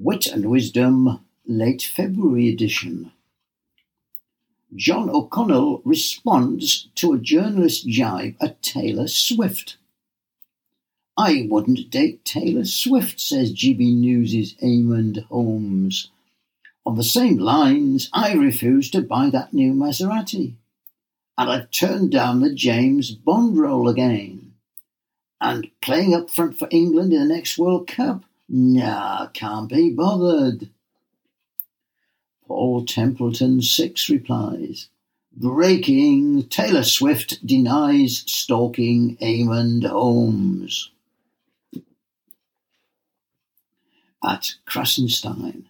Wit and Wisdom, late February edition. John O'Connell responds to a journalist's jibe at Taylor Swift. I wouldn't date Taylor Swift, says GB News' Eamonn Holmes. On the same lines, I refuse to buy that new Maserati. And I've turned down the James Bond role again. And playing up front for England in the next World Cup? Nah, can't be bothered. Paul Templeton 6 replies, Breaking Taylor Swift denies stalking Eamonn Holmes. At Krassenstein,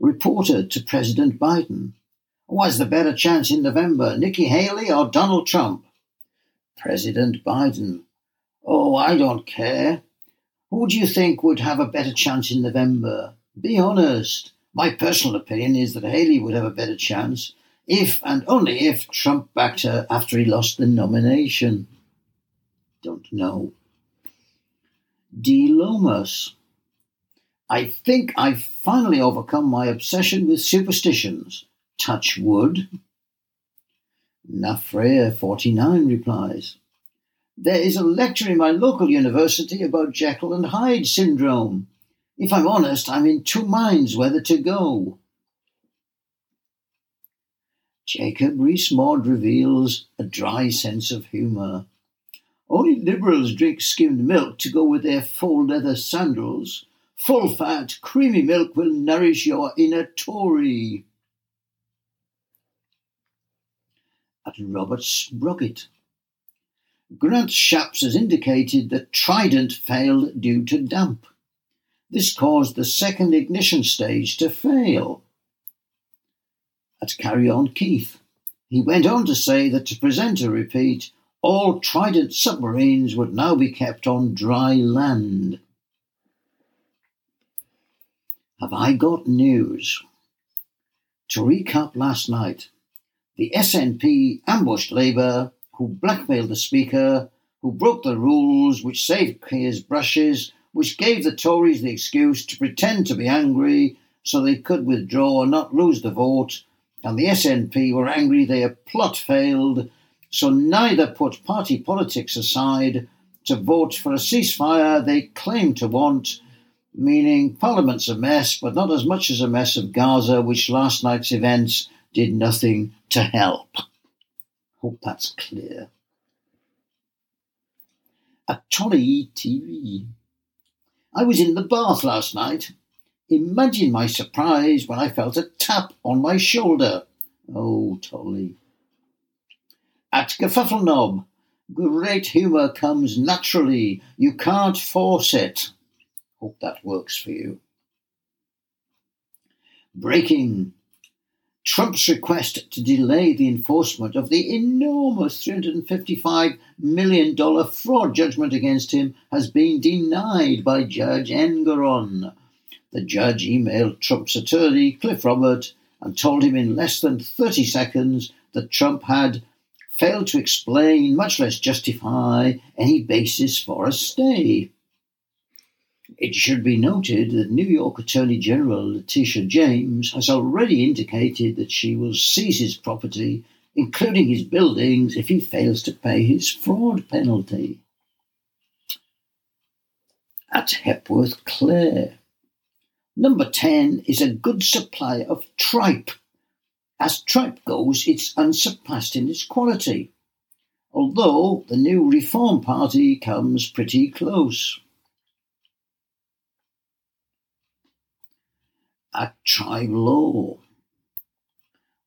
reporter to President Biden, Was the better chance in November, Nikki Haley or Donald Trump? President Biden, Oh, I don't care. Who do you think would have a better chance in November? Be honest. My personal opinion is that Haley would have a better chance if and only if Trump backed her after he lost the nomination. Don't know. D. Lomas. I think I've finally overcome my obsession with superstitions. Touch wood. Nafrea 49 replies. There is a lecture in my local university about Jekyll and Hyde syndrome. If I'm honest, I'm in two minds whether to go. Jacob Rees-Mogg reveals a dry sense of humour. Only liberals drink skimmed milk to go with their faux leather sandals. Full fat, creamy milk will nourish your inner Tory. At Robert Sprocket. Grant Shapps has indicated that Trident failed due to damp. This caused the second ignition stage to fail. At Carry On Keith, he went on to say that to present a repeat, all Trident submarines would now be kept on dry land. Have I got news? To recap last night, the SNP ambushed Labour who blackmailed the Speaker, who broke the rules, which saved Keir's brushes, which gave the Tories the excuse to pretend to be angry so they could withdraw and not lose the vote, and the SNP were angry their plot failed, so neither put party politics aside to vote for a ceasefire they claim to want, meaning Parliament's a mess, but not as much as a mess of Gaza, which last night's events did nothing to help. Hope that's clear. At Trolley TV. I was in the bath last night. Imagine my surprise when I felt a tap on my shoulder. Oh, Tolly. At Gafuffle Great humour comes naturally. You can't force it. Hope that works for you. Breaking. Trump's request to delay the enforcement of the enormous $355 million fraud judgment against him has been denied by Judge Engoron. The judge emailed Trump's attorney, Cliff Robert, and told him in less than 30 seconds that Trump had failed to explain, much less justify, any basis for a stay. It should be noted that New York Attorney General Letitia James has already indicated that she will seize his property, including his buildings, if he fails to pay his fraud penalty. At Hepworth Clare. Number 10 is a good supply of tripe. As tripe goes, it's unsurpassed in its quality, although the new Reform Party comes pretty close. At tribe law.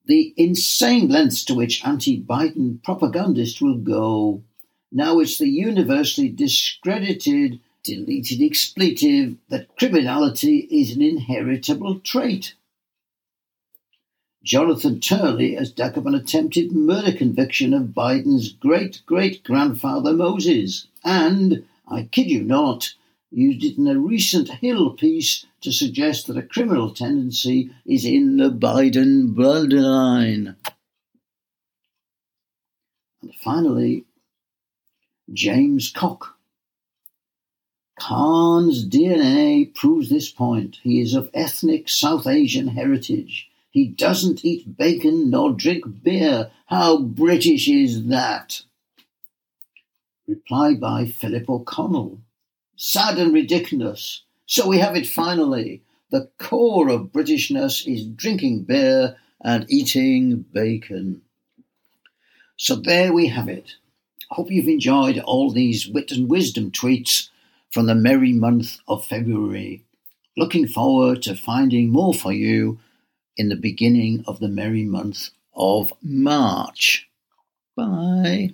The insane lengths to which anti Biden propagandists will go. Now it's the universally discredited, deleted expletive that criminality is an inheritable trait. Jonathan Turley has dug up an attempted murder conviction of Biden's great great grandfather Moses, and, I kid you not, used it in a recent Hill piece to suggest that a criminal tendency is in the Biden bloodline. And finally, James Cock. Khan's DNA proves this point. He is of ethnic South Asian heritage. He doesn't eat bacon nor drink beer. How British is that? Reply by Philip O'Connell. Sad and ridiculous. So we have it finally. The core of Britishness is drinking beer and eating bacon. So there we have it. Hope you've enjoyed all these wit and wisdom tweets from the merry month of February. Looking forward to finding more for you in the beginning of the merry month of March. Bye.